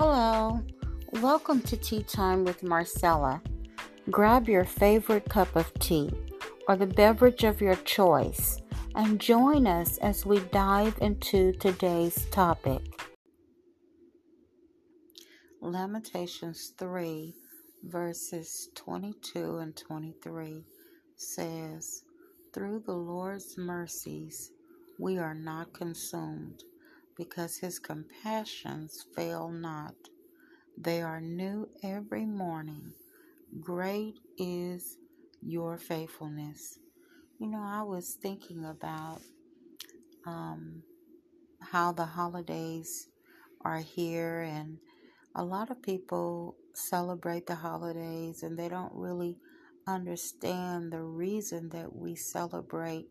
Hello, welcome to Tea Time with Marcella. Grab your favorite cup of tea or the beverage of your choice and join us as we dive into today's topic. Lamentations 3, verses 22 and 23 says, Through the Lord's mercies we are not consumed because his compassions fail not. They are new every morning. Great is your faithfulness. You know, I was thinking about um, how the holidays are here, and a lot of people celebrate the holidays and they don't really understand the reason that we celebrate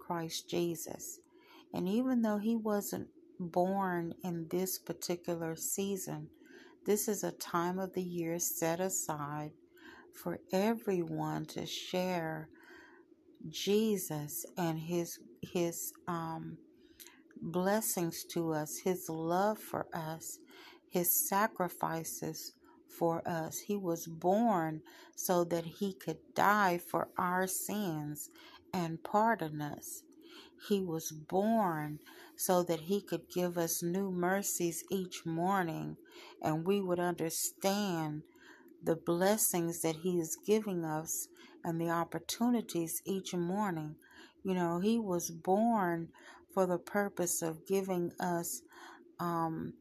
Christ Jesus. And even though he wasn't born in this particular season. This is a time of the year set aside for everyone to share Jesus and his his um, blessings to us, his love for us, his sacrifices for us. He was born so that he could die for our sins and pardon us. He was born so that He could give us new mercies each morning and we would understand the blessings that He is giving us and the opportunities each morning. You know, He was born for the purpose of giving us um,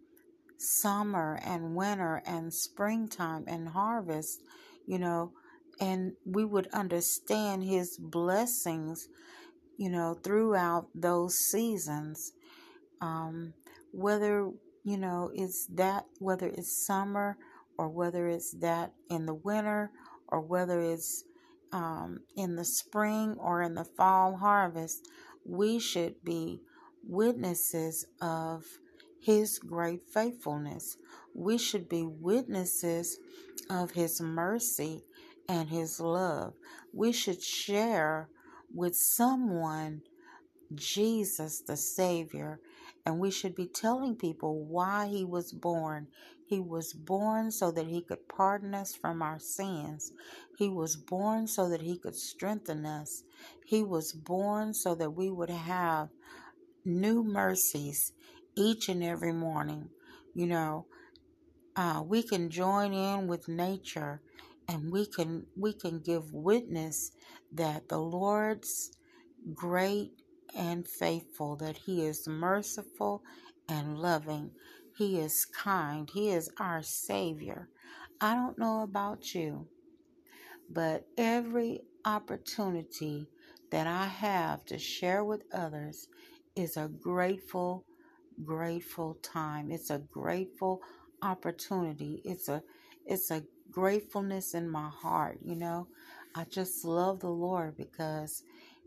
summer and winter and springtime and harvest, you know, and we would understand His blessings you know, throughout those seasons. Um, whether, you know, it's that, whether it's summer or whether it's that in the winter or whether it's um, in the spring or in the fall harvest, we should be witnesses of His great faithfulness. We should be witnesses of His mercy and His love. We should share with someone Jesus the Savior, and we should be telling people why He was born. He was born so that He could pardon us from our sins. He was born so that He could strengthen us. He was born so that we would have new mercies each and every morning. You know, uh, we can join in with nature and we can we can give witness that the Lord's great and faithful that he is merciful and loving. He is kind. He is our savior. I don't know about you but every opportunity that i have to share with others is a grateful grateful time. It's a grateful opportunity. It's a it's a gratefulness in my heart, you know. I just love the Lord because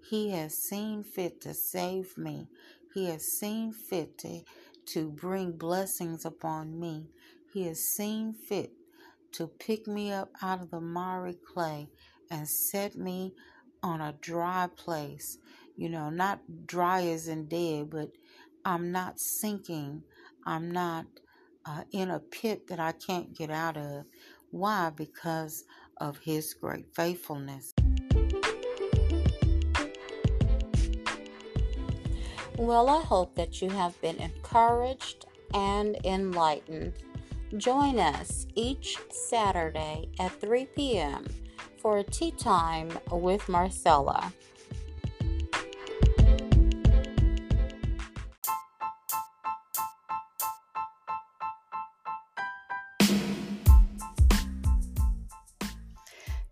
He has seen fit to save me. He has seen fit to, to bring blessings upon me. He has seen fit to pick me up out of the miry clay and set me on a dry place. You know, not dry as in dead, but I'm not sinking. I'm not uh, in a pit that I can't get out of. Why? Because of His great faithfulness. Well, I hope that you have been encouraged and enlightened. Join us each Saturday at 3 p.m. for a tea time with Marcella.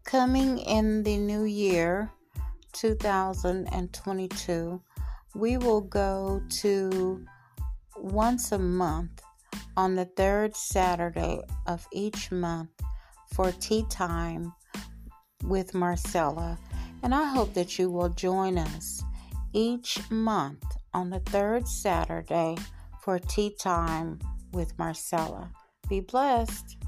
Coming in the new year, 2022, we will go to once a month on the third Saturday of each month for tea time with Marcella. And I hope that you will join us each month on the third Saturday for tea time with Marcella. Be blessed.